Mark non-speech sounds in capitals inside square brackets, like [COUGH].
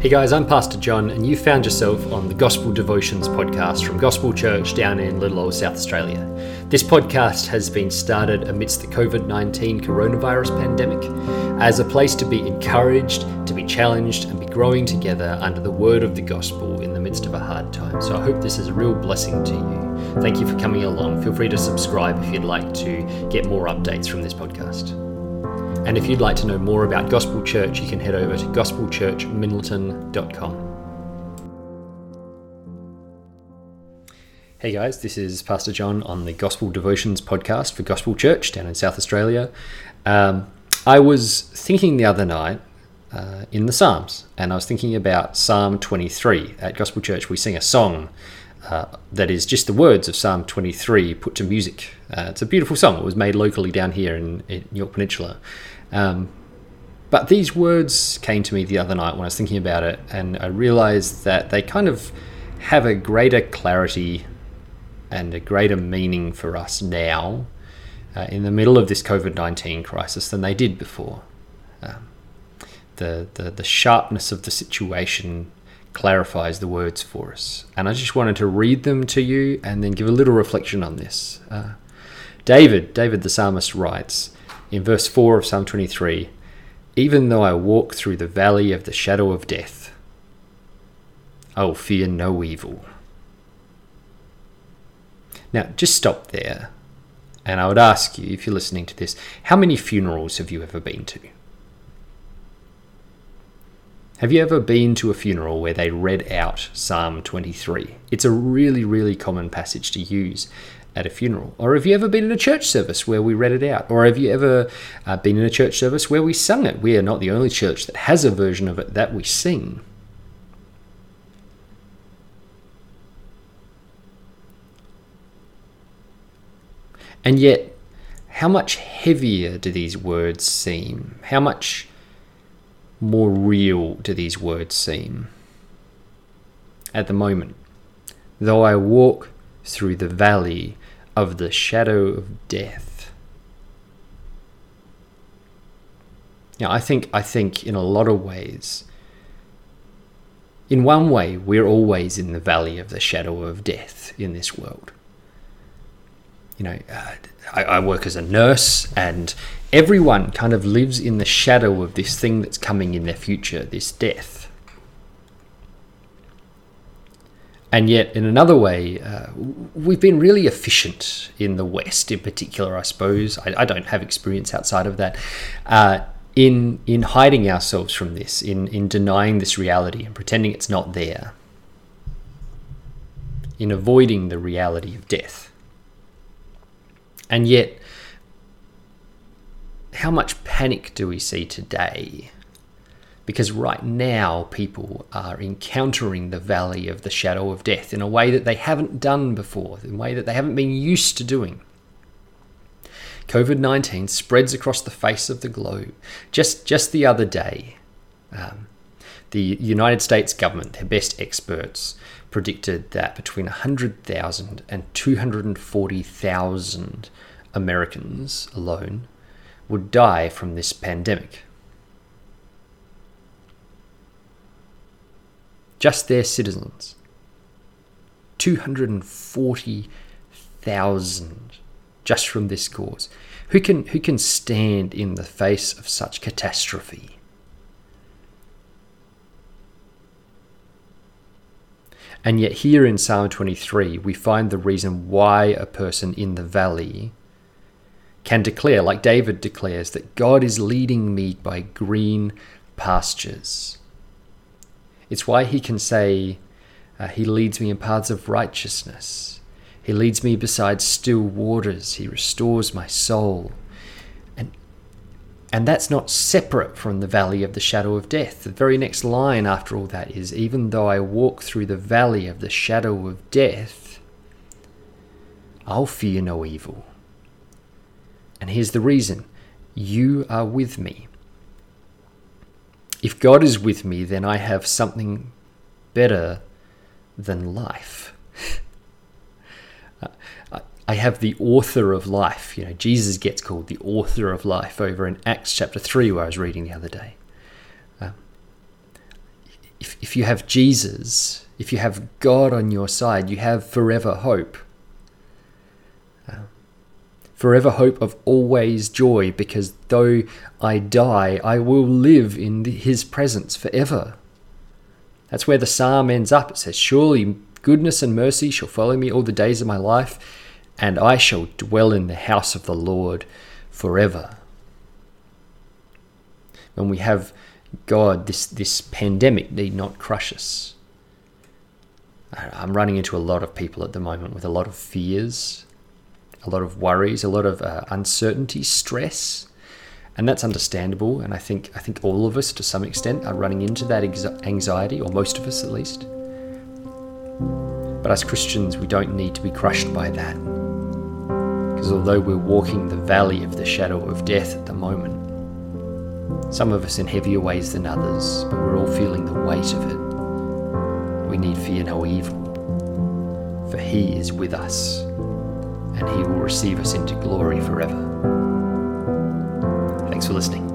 Hey guys, I'm Pastor John, and you found yourself on the Gospel Devotions podcast from Gospel Church down in little old South Australia. This podcast has been started amidst the COVID 19 coronavirus pandemic as a place to be encouraged, to be challenged, and be growing together under the word of the gospel in the midst of a hard time. So I hope this is a real blessing to you. Thank you for coming along. Feel free to subscribe if you'd like to get more updates from this podcast. And if you'd like to know more about Gospel Church, you can head over to gospelchurchmiddleton.com. Hey guys, this is Pastor John on the Gospel Devotions podcast for Gospel Church down in South Australia. Um, I was thinking the other night uh, in the Psalms, and I was thinking about Psalm 23. At Gospel Church, we sing a song uh, that is just the words of Psalm 23 put to music. Uh, it's a beautiful song. It was made locally down here in, in Yorke Peninsula. Um, but these words came to me the other night when I was thinking about it, and I realized that they kind of have a greater clarity and a greater meaning for us now uh, in the middle of this COVID 19 crisis than they did before. Um, the, the, the sharpness of the situation clarifies the words for us. And I just wanted to read them to you and then give a little reflection on this. Uh, David, David the psalmist writes in verse 4 of Psalm 23 Even though I walk through the valley of the shadow of death, I will fear no evil. Now, just stop there. And I would ask you, if you're listening to this, how many funerals have you ever been to? Have you ever been to a funeral where they read out Psalm 23? It's a really, really common passage to use at a funeral. Or have you ever been in a church service where we read it out? Or have you ever uh, been in a church service where we sung it? We are not the only church that has a version of it that we sing. And yet, how much heavier do these words seem? How much more real do these words seem? At the moment, though I walk through the valley of the shadow of death. Now, I think, I think in a lot of ways, in one way, we're always in the valley of the shadow of death in this world. You know, uh, I, I work as a nurse, and everyone kind of lives in the shadow of this thing that's coming in their future, this death. And yet, in another way, uh, we've been really efficient in the West, in particular, I suppose. I, I don't have experience outside of that. Uh, in in hiding ourselves from this, in in denying this reality and pretending it's not there, in avoiding the reality of death. And yet, how much panic do we see today because right now people are encountering the valley of the shadow of death in a way that they haven't done before, in a way that they haven't been used to doing. COVID 19 spreads across the face of the globe. Just, just the other day, um, the United States government, their best experts, predicted that between 100,000 and 240,000 Americans alone would die from this pandemic. just their citizens. 240,000 just from this cause. Who can, who can stand in the face of such catastrophe? And yet, here in Psalm 23, we find the reason why a person in the valley can declare, like David declares, that God is leading me by green pastures. It's why he can say, uh, He leads me in paths of righteousness. He leads me beside still waters. He restores my soul. And, and that's not separate from the valley of the shadow of death. The very next line after all that is Even though I walk through the valley of the shadow of death, I'll fear no evil. And here's the reason you are with me if God is with me, then I have something better than life. [LAUGHS] I have the author of life. You know, Jesus gets called the author of life over in Acts chapter 3, where I was reading the other day. Uh, if, if you have Jesus, if you have God on your side, you have forever hope. Forever hope of always joy, because though I die, I will live in his presence forever. That's where the psalm ends up. It says, Surely goodness and mercy shall follow me all the days of my life, and I shall dwell in the house of the Lord forever. When we have God, this, this pandemic need not crush us. I'm running into a lot of people at the moment with a lot of fears, a lot of worries, a lot of uh, uncertainty, stress, and that's understandable. And I think I think all of us, to some extent, are running into that anxiety, or most of us at least. But as Christians, we don't need to be crushed by that, because although we're walking the valley of the shadow of death at the moment, some of us in heavier ways than others, but we're all feeling the weight of it. We need fear no evil, for He is with us, and He will receive us into glory forever. Thanks for listening.